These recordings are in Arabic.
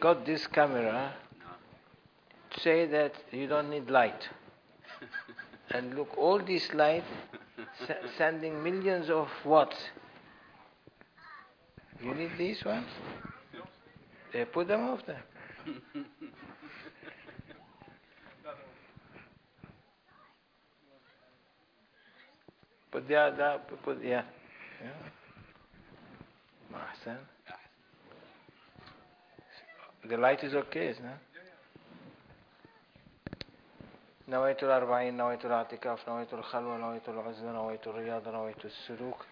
got this camera, say that you don't need light. and look, all this light sending millions of watts. You need these ones? They put them off there. put the other, put, yeah. yeah. Mahsan. The light is okay, isn't it? نويت الأربعين نويت الاعتكاف نويت الخلوة نويت العزلة نويت الرياضة نويت السلوك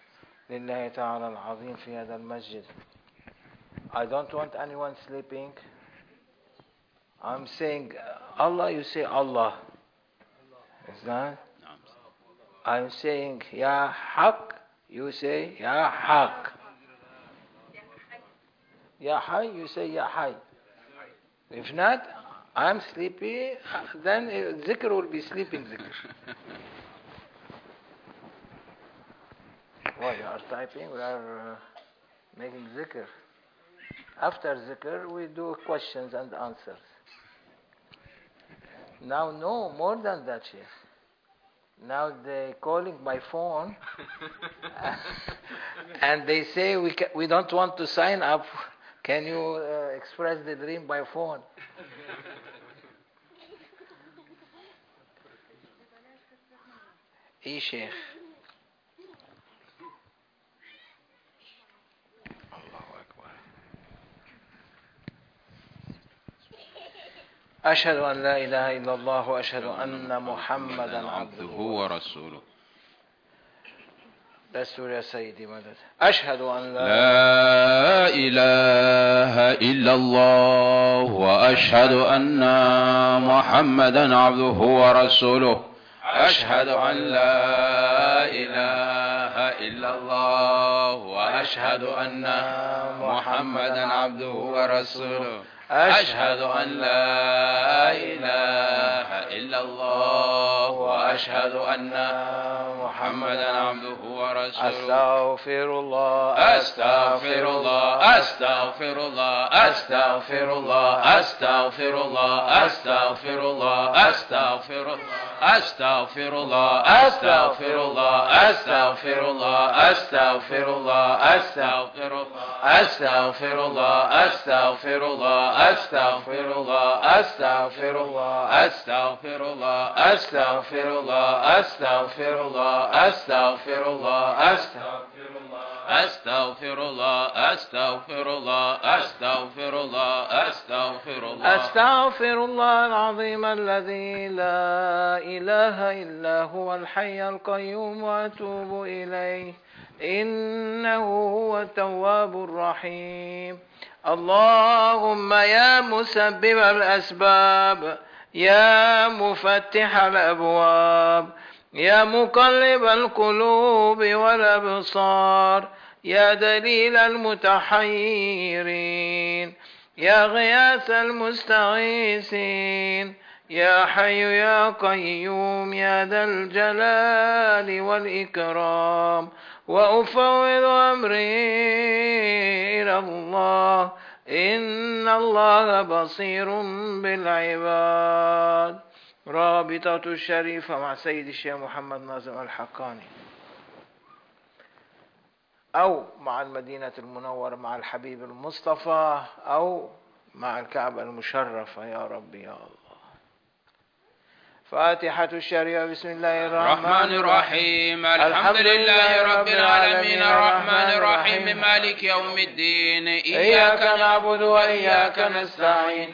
لله تعالى العظيم في هذا المسجد I don't want anyone sleeping I'm saying uh, Allah you say Allah is that نعم I'm saying Ya Haq you say Ya Haq Ya Hay you say Ya Hay if not I'm sleepy then zikr will be sleeping zikr Why you are typing? We are uh, making zikr. After zikr, we do questions and answers. Now, no, more than that, Sheikh. Now they calling by phone, and they say we ca- we don't want to sign up. Can you uh, express the dream by phone? اي شيخ الله أكبر أشهد أن لا إله إلا الله وأشهد أن محمدا عبده ورسوله دستور يا سيدي مدد. أشهد أن لا لا إله إلا الله وأشهد أن محمدا عبده ورسوله. أشهد أن لا إله إلا الله وأشهد أن محمدا عبده ورسوله. أشهد أن لا إله إلا الله وأشهد أن محمدا عبده ورسوله. أستغفر الله أستغفر الله أستغفر الله أستغفر الله أستغفر الله أستغفر الله أستغفر أستغفر الله أستغفر الله أستغفر الله أستغفر الله أستغفر أستغفر الله أستغفر الله أستغفر الله أستغفر الله أستغفر الله أستغفر الله أستغفر الله أستغفر الله أستغفر الله أستغفر الله أستغفر الله أستغفر الله أستغفر الله. أستغفر الله العظيم الذي لا إله إلا هو الحي القيوم وأتوب إليه. إنه هو التواب الرحيم. اللهم يا مسبب الأسباب يا مفتح الأبواب يا مقلب القلوب والأبصار يا دليل المتحيرين يا غياث المستغيثين يا حي يا قيوم يا ذا الجلال والإكرام. وأفوض أمري إلى الله إن الله بصير بالعباد. رابطة الشريفة مع سيد الشيخ محمد ناظم الحقاني. أو مع المدينة المنورة مع الحبيب المصطفى أو مع الكعبة المشرفة يا ربي يا الله. فاتحة الشريعة بسم الله الرحمن الرحمن الرحيم. الحمد لله رب العالمين. الرحمن الرحيم. مالك يوم الدين. إياك نعبد وإياك نستعين.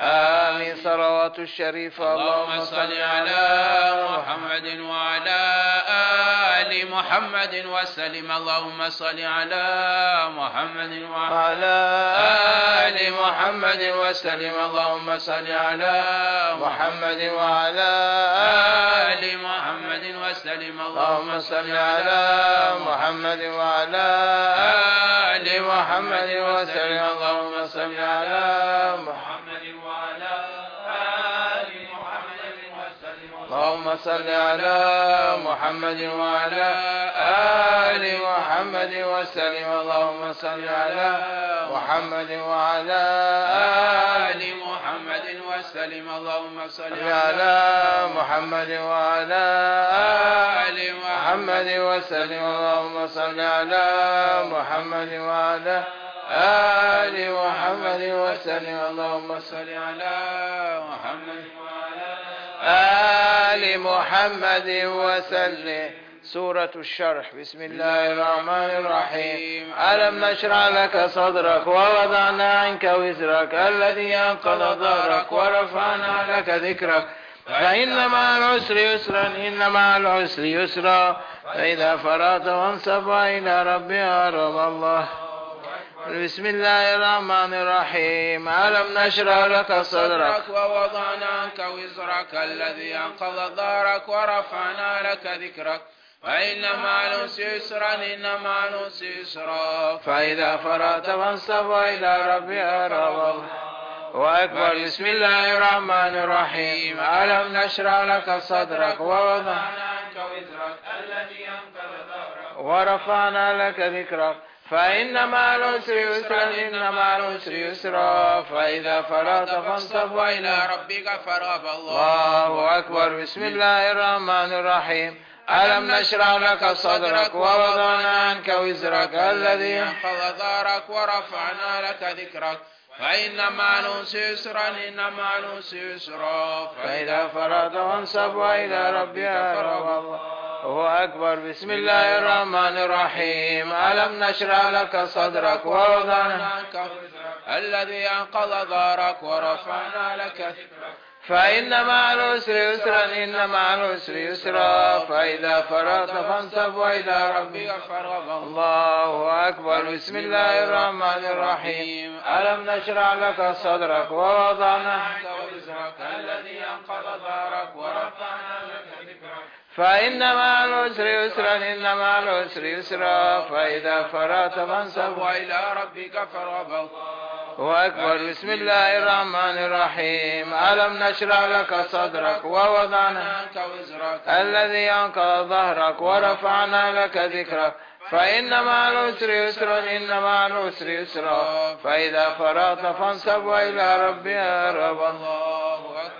آمين. صلوات الشريفة اللهم صل على محمد وعلى آل محمد وسلم. اللهم صل على محمد وعلى آل محمد وسلم. اللهم صل على محمد وعلى آل محمد وسلم. اللهم صل على محمد وعلى آل محمد وسلم. اللهم صل على محمد وعلى آل محمد وسلم. اللهم صل على محمد وعلى آل محمد وسلم. اللهم صل على محمد وعلى آل محمد وسلم. اللهم صل على محمد وعلى آل محمد وسلم. اللهم صل على محمد وعلى آل محمد وسلم. اللهم صل على محمد. وعلى آل محمد وسلم. سورة الشرح. بسم الله الرحمن الرحيم. ألم نشرع لك صدرك ووضعنا عنك وزرك الذي أنقض ظهرك ورفعنا لك ذكرك. فإن مع العسر يسرا إن مع العسر يسرا. فإذا فرغت وانصب إلى ربها رب الله. بسم الله الرحمن الرحيم. ألم نشرح لك صدرك ووضعنا عنك وزرك الذي أنقض ظهرك ورفعنا لك ذكرك. فإن مع يسرا إن مع يسرا فإذا فرغت فانصب إلى ربها رب وأكبر بسم الله الرحمن الرحيم. ألم نشرح لك صدرك ووضعنا عنك وزرك الذي أنقذ ظهرك ورفعنا لك ذكرك. فإن مع العسر يسرا إن مع العسر يسرا. فإذا فرغت فانصب وإلى ربك فرغب الله أكبر. بسم الله الرحمن الرحيم. ألم نشرح لك صدرك ووضعنا عنك وزرك الذي أنقض ظهرك ورفعنا لك ذكرك. فإن مع العسر يسرا إن مع العسر يسرا. فإذا فرغت فانصب وإلى ربك فرغب هو أكبر. بسم الله الرحمن الرحيم. ألم نشرح لك صدرك ووضعنا. عنك الذي أنقض ظهرك ورفعنا لك. ذكرك فإن مع العسر يسرا إن مع العسر يسرا. فإذا فرغت فانصب وإلى ربك فارغب. الله أكبر. بسم الله الرحمن الرحيم. ألم نشرح لك صدرك ووضعنا. عنك وزرك الذي أنقض ظهرك ورفعنا لك. فإن مع العسر يسرا إن مع العسر يسرا. فإذا فرغت فانصب. وإلى ربك فارغب. وأكبر بسم الله الرحمن الرحيم. ألم نشرح لك صدرك ووضعنا عنك وزرك. الذي أنقض ظهرك ورفعنا لك ذكرك. فإن مع العسر يسرا إن مع العسر يسرا. فإذا فرغت فانصب وإلى ربها رب الله. أكبر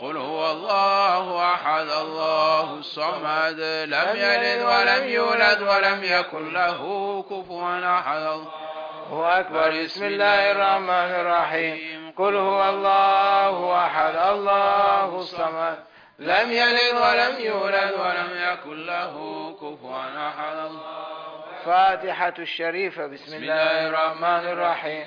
قل هو الله أحد الله الصمد لم يلد ولم يولد ولم يكن له كفوا أحد. الله أكبر. بسم الله الرحمن الرحيم. قل هو الله أحد الله الصمد. لم يلد ولم يولد ولم يكن له كفوا أحد. الله فاتحة الشريفة. بسم الله الرحمن الرحيم.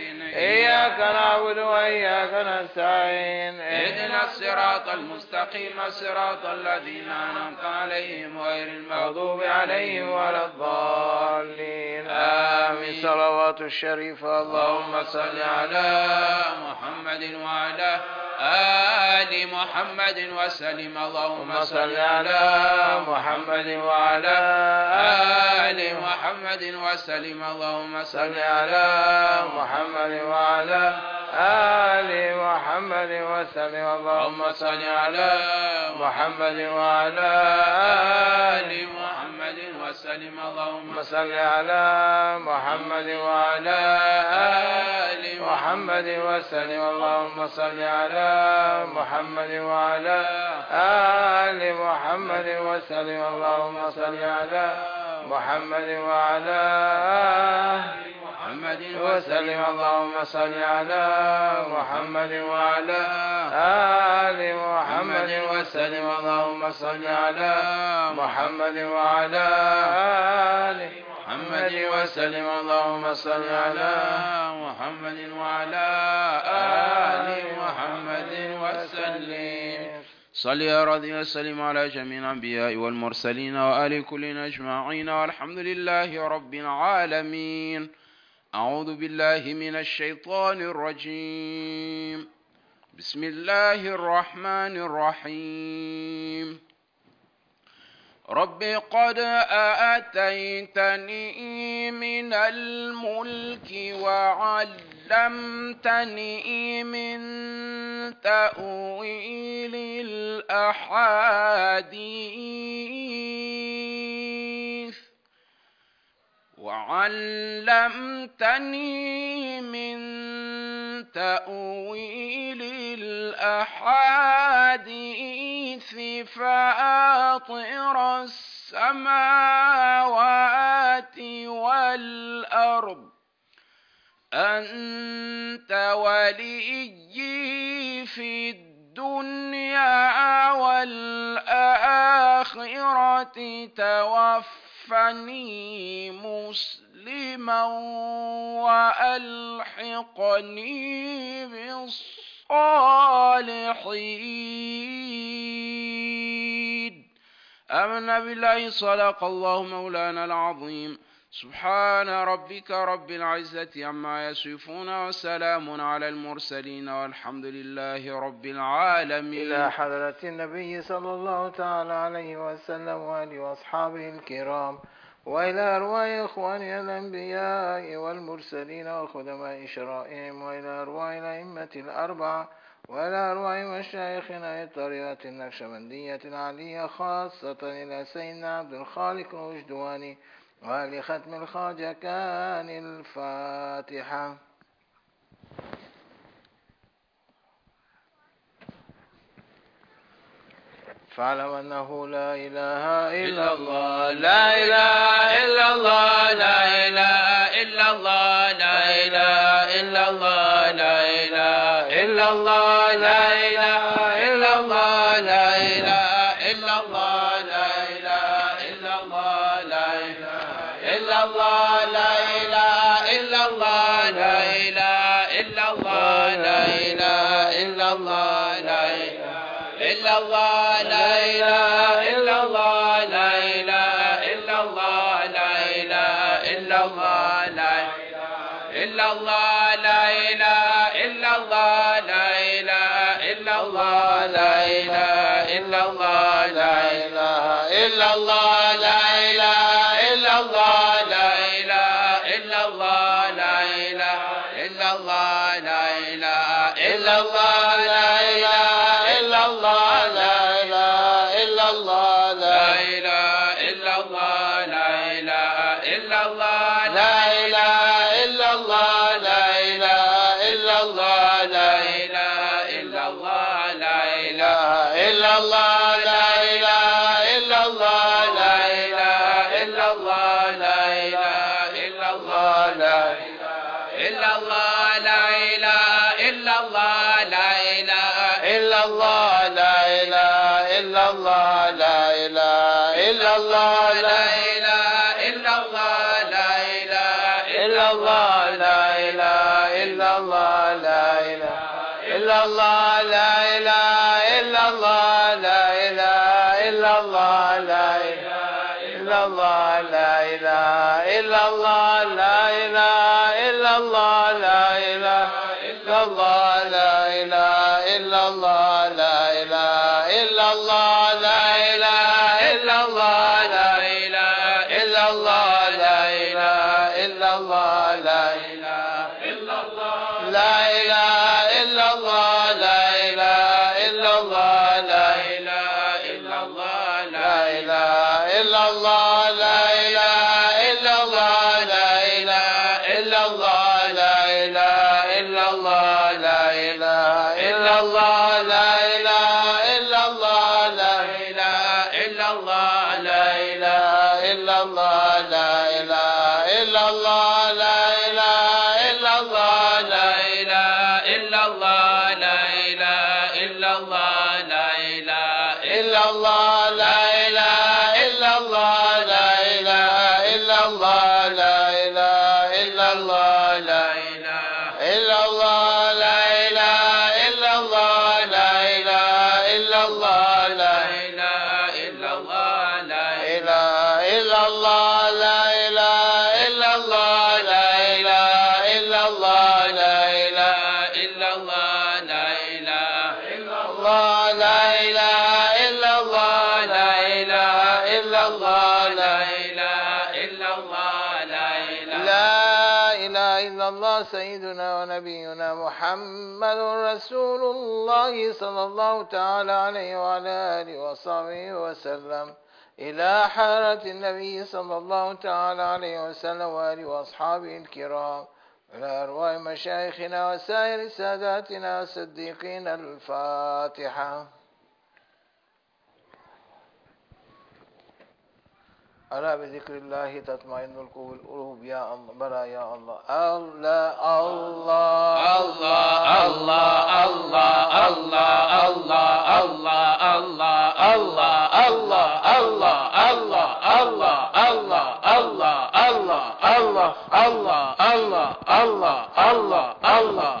إياك نعبد وإياك نستعين. اهدنا الصراط المستقيم صراط الذين أنعمت عليهم غير المغضوب عليهم ولا الضالين. آمين. صلوات الشريفة اللهم صل على محمد وعلى آل محمد وسلم اللهم صل على محمد وعلى آل محمد وسلم اللهم صل على محمد وعلى آل محمد وسلم اللهم صل على محمد وعلى آل محمد وسلم اللهم صل على محمد وعلى آل محمد وسلم. اللهم صل على محمد وعلى آل محمد وسلم. اللهم صل على محمد وعلى آل محمد وسلم اللهم صل على محمد وعلى آل محمد. وسلم اللهم صل على محمد وعلى آل محمد. وسلم اللهم صل على محمد وعلى آل محمد وسلم. صل يا رضي وسلم على جميع الأنبياء والمرسلين وآل كل أجمعين. والحمد لله رب العالمين. أعوذ بالله من الشيطان الرجيم. بسم الله الرحمن الرحيم. رب قد آتيتني من الملك وعلمتني من تأويل الأحاديث. وعلمتني من تأويل الأحاديث فأطر السماوات والأرض. أنت وليي في الدنيا والآخرة. توفني مسلما وألحقني بالصالحين. آمنا بالله صدق الله مولانا العظيم. سبحان ربك رب العزة عما يصفون وسلام على المرسلين والحمد لله رب العالمين. إلى حضرة النبي صلى الله تعالى عليه وسلم وآله وأصحابه الكرام وإلى أرواح إخواننا الأنبياء والمرسلين وخدماء شرائهم وإلى أرواح الأئمة الأربعة وإلى أرواح مشايخنا الطريقة النقشبندية العالية خاصة إلى سيدنا عبد الخالق الوجدواني وآل ختم الخواجة كان الفاتحة. فاعلم أنه لا إله إلا الله. لا إله لا إله إلا الله لا إله إلا الله لا إله إلا الله لا إله إلا الله لا إله إلا الله لا إله إلا الله لا إله إلا الله لا إلا الله لا إله إلا الله لا إله إلا الله لا إله إلا الله لا إله إلا الله سيدنا ونبينا محمد رسول الله صلى الله تعالى عليه وعلى آله وصحبه وسلم. إلى حضرة النبي صلى الله تعالى عليه وسلم وآله وأصحابه الكرام. إلى أرواح مشايخنا وسائر ساداتنا الصديقين الفاتحة. ألا بذكر الله تطمئن القلوب يا الله بلى يا الله الله الله الله الله الله الله الله الله الله الله الله الله الله الله الله الله الله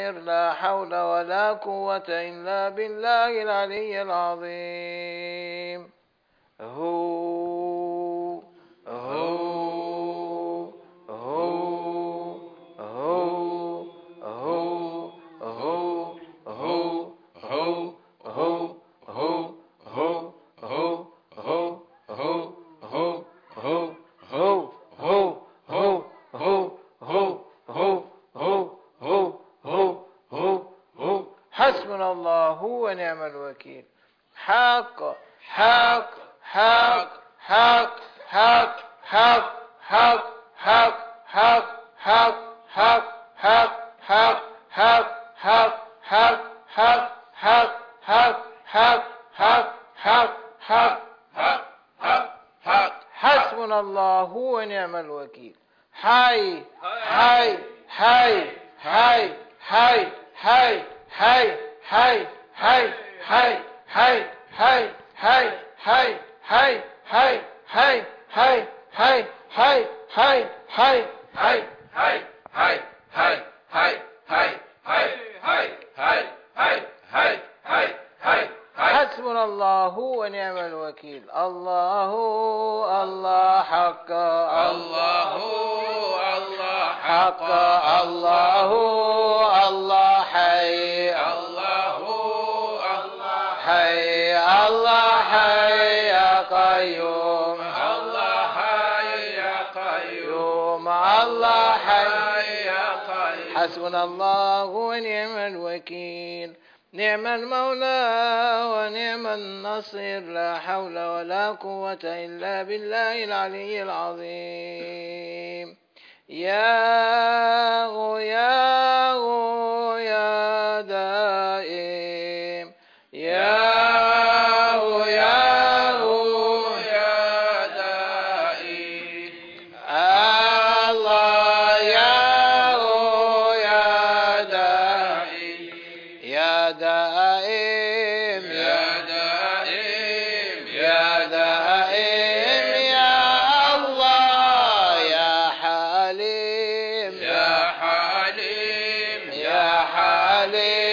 النصير لا حول ولا قوة إلا بالله العلي العظيم. ونعم الوكيل. حق ونعم الوكيل الله الله حق. الله الله حق. الله الله حي. الله الله حي الله حي يا قيوم. الله حي يا قيوم. يوم الله حي. حي يا قيوم. حسبنا الله ونعم الوكيل. نعم المولى ونعم النصير لا حول ولا قوة إلا بالله العلي العظيم. يا يا يا دائم. يا يا يا حليم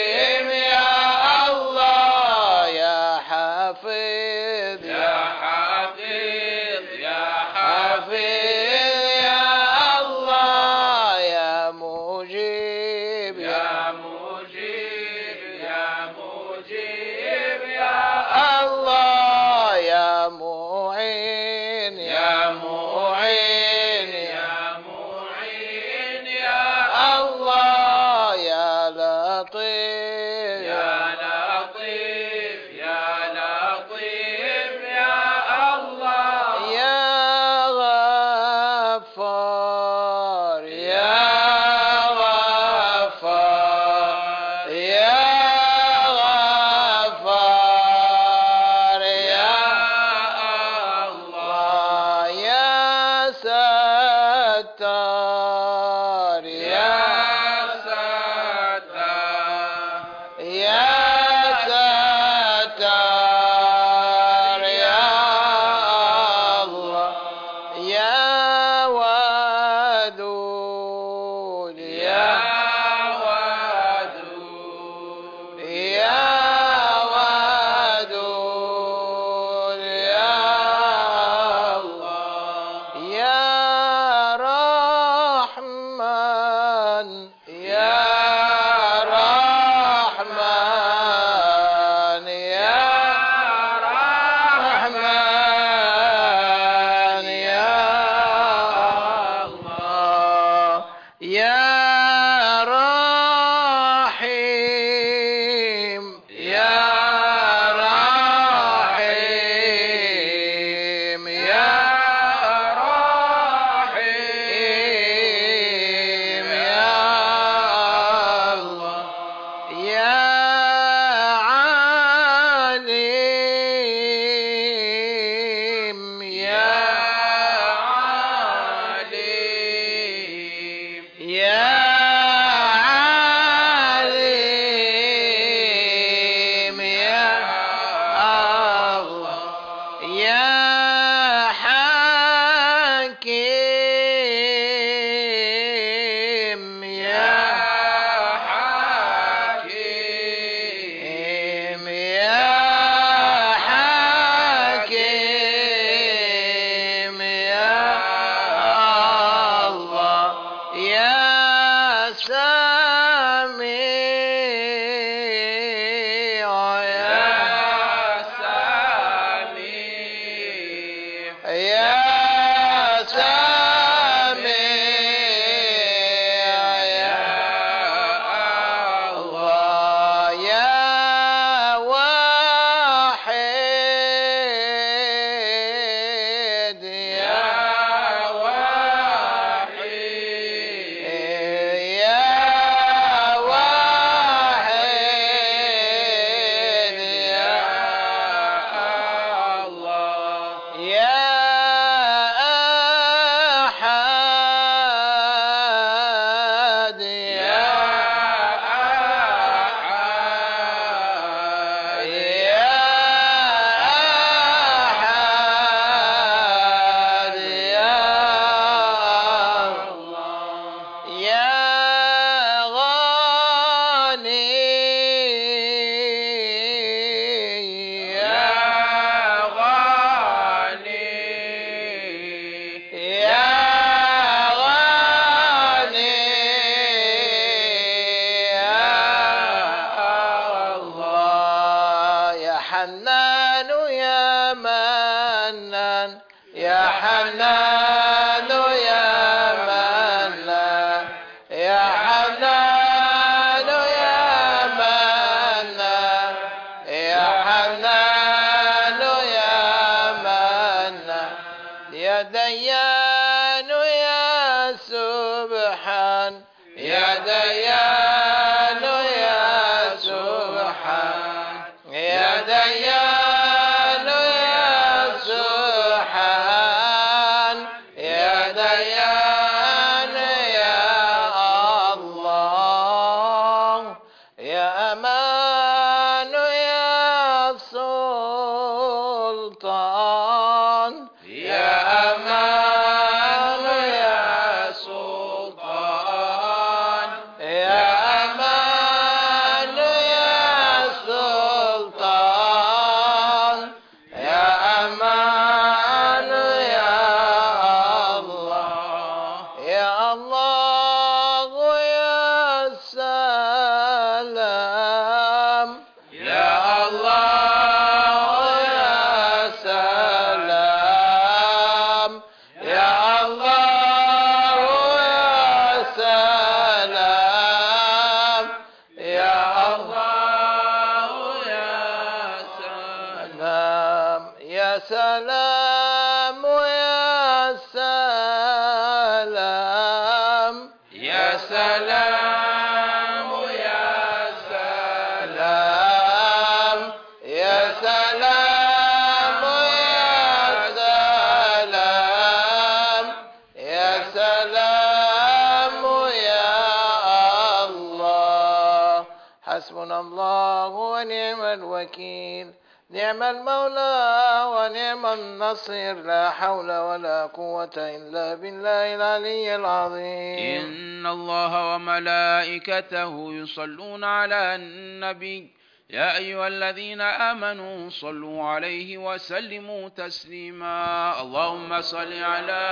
نعم المولى ونعم النصير لا حول ولا قوة إلا بالله العلي العظيم. إن الله وملائكته يصلون على النبي. يا أيها الذين آمنوا صلوا عليه وسلموا تسليما. اللهم صل على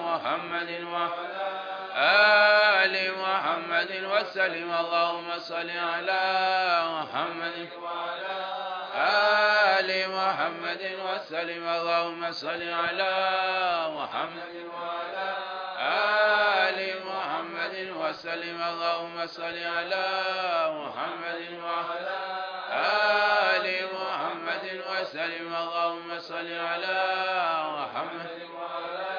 محمد وعلى آل محمد وسلم. اللهم صل على محمد. وعلى آل محمد وسلم اللهم صل على محمد وعلى آل محمد وسلم اللهم صل على محمد وعلى آل محمد وسلم اللهم صل على محمد وعلى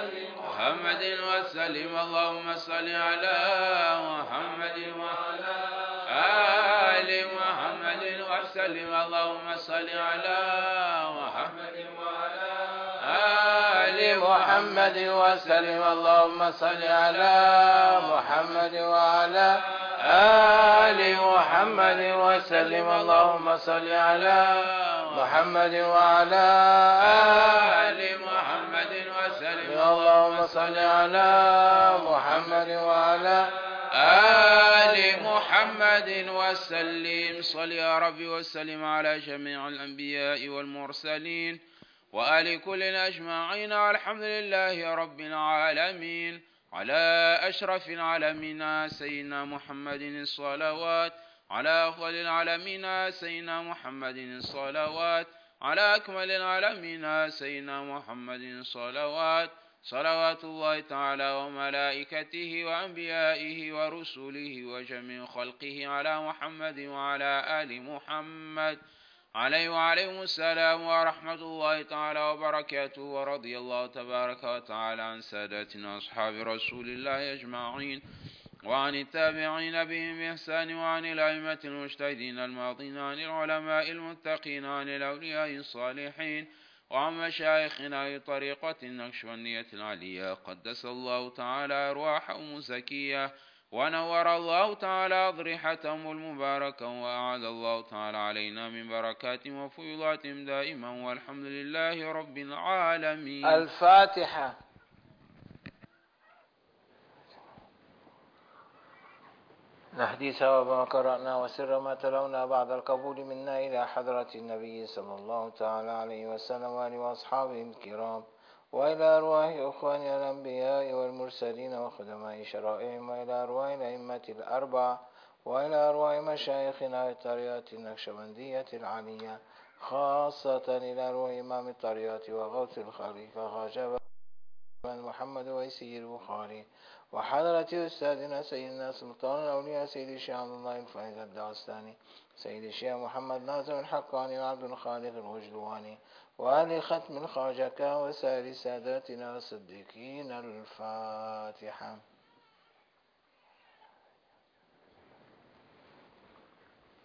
آل محمد وسلم اللهم صل على محمد وعلى وسلم. اللهم صل على محمد وعلى آل محمد وسلم. اللهم صل على محمد وعلى آل محمد وسلم. اللهم صل على محمد وعلى آل محمد وسلم. اللهم صل على محمد وعلى آل محمد وسلم. صل يا رب وسلم على جميع الأنبياء والمرسلين وآل كل أجمعين. والحمد لله رب العالمين. على أشرف العالمين سيدنا محمد الصلوات. على أفضل العالمين سيدنا محمد الصلوات. على أكمل العالمين سيدنا محمد الصلوات. صلوات الله تعالى وملائكته وأنبيائه ورسله وجميع خلقه على محمد وعلى آل محمد عليه وعليهم السلام ورحمة الله تعالى وبركاته ورضي الله تبارك وتعالى عن ساداتنا أصحاب رسول الله أجمعين وعن التابعين بهم بإحسان وعن الأئمة المجتهدين الماضين عن العلماء المتقين عن الأولياء الصالحين وعن مشايخنا بطريقة النقشبندية العليا. قدس الله تعالى أرواحهم زكية ونور الله تعالى أضرحتهم المباركة وأعاد الله تعالى علينا من بركاتهم وفيضاتهم دائما والحمد لله رب العالمين. الفاتحة. نهدي ثواب ما قرأنا وسر ما تلونا بعد القبول منا إلى حضرة النبي صلى الله تعالى عليه وسلم وآله وأصحابه الكرام وإلى أرواح إخواننا الأنبياء والمرسلين وخدماء شرائعهم وإلى أرواح الأئمة الأربعة وإلى أرواح مشايخنا الطريقة النقشبندية العالية خاصة إلى أرواح إمام الطريقة وغوث الخليفة خاجة محمد ويسير البخاري وحضرة أستاذنا سيدنا سلطان الأولياء سيد الشيخ عبد الله الفائز الدعستاني سيد الشيخ محمد ناظم الحقاني وعبد الخالق الغجلواني وآل ختم الخواجة وسائر ساداتنا الصديقين الفاتحة.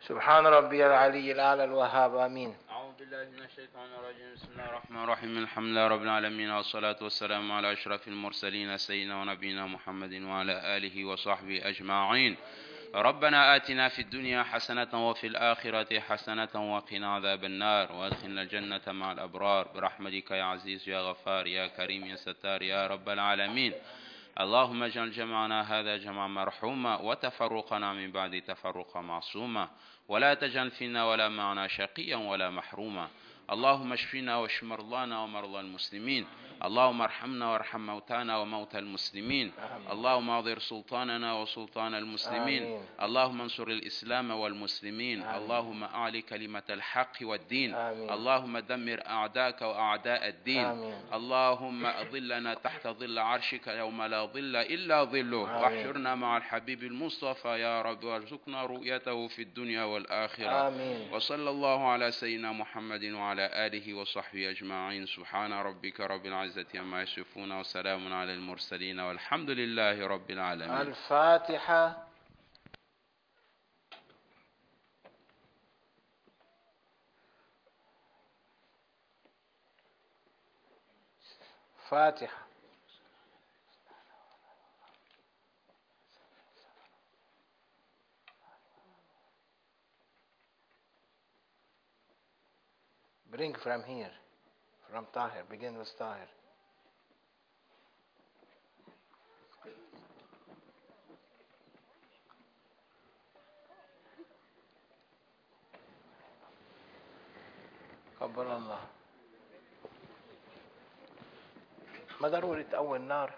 سبحان ربي العلي الأعلى الوهاب آمين. أعوذ بالله من الشيطان الرجيم. بسم الله الرحمن الرحيم. الحمد لله رب العالمين والصلاة والسلام على أشرف المرسلين سيدنا ونبينا محمد وعلى آله وصحبه أجمعين. ربنا آتنا في الدنيا حسنة وفي الآخرة حسنة وقنا عذاب النار وأدخلنا الجنة مع الأبرار. برحمتك يا عزيز يا غفار يا كريم يا ستار يا رب العالمين. اللهم اجعل جمعنا هذا جمع مرحوما وتفرقنا من بعد تفرقا معصوما. ولا تجعل فينا ولا معنا شقيا ولا محروما. اللهم اشفنا واشف مرضانا ومرضى المسلمين. اللهم ارحمنا وارحم موتانا وموتى المسلمين آمين. اللهم اغضر سلطاننا وسلطان المسلمين آمين. اللهم انصر الإسلام والمسلمين آمين. اللهم أعلي كلمة الحق والدين آمين. اللهم دمر أعداءك وأعداء الدين آمين. اللهم أظلنا تحت ظل عرشك يوم لا ظل إلا ظله. واحشرنا مع الحبيب المصطفى يا رب وارزقنا رؤيته في الدنيا والآخرة آمين وصلى الله على سيدنا محمد وعلى آله وصحبه أجمعين سبحان ربك رب العزة عما يصفون وسلام على المرسلين والحمد لله رب العالمين الفاتحة فاتحة Bring from here, from Tahir. Begin with Tahir. قبل الله. ما ضروري تقوي النار؟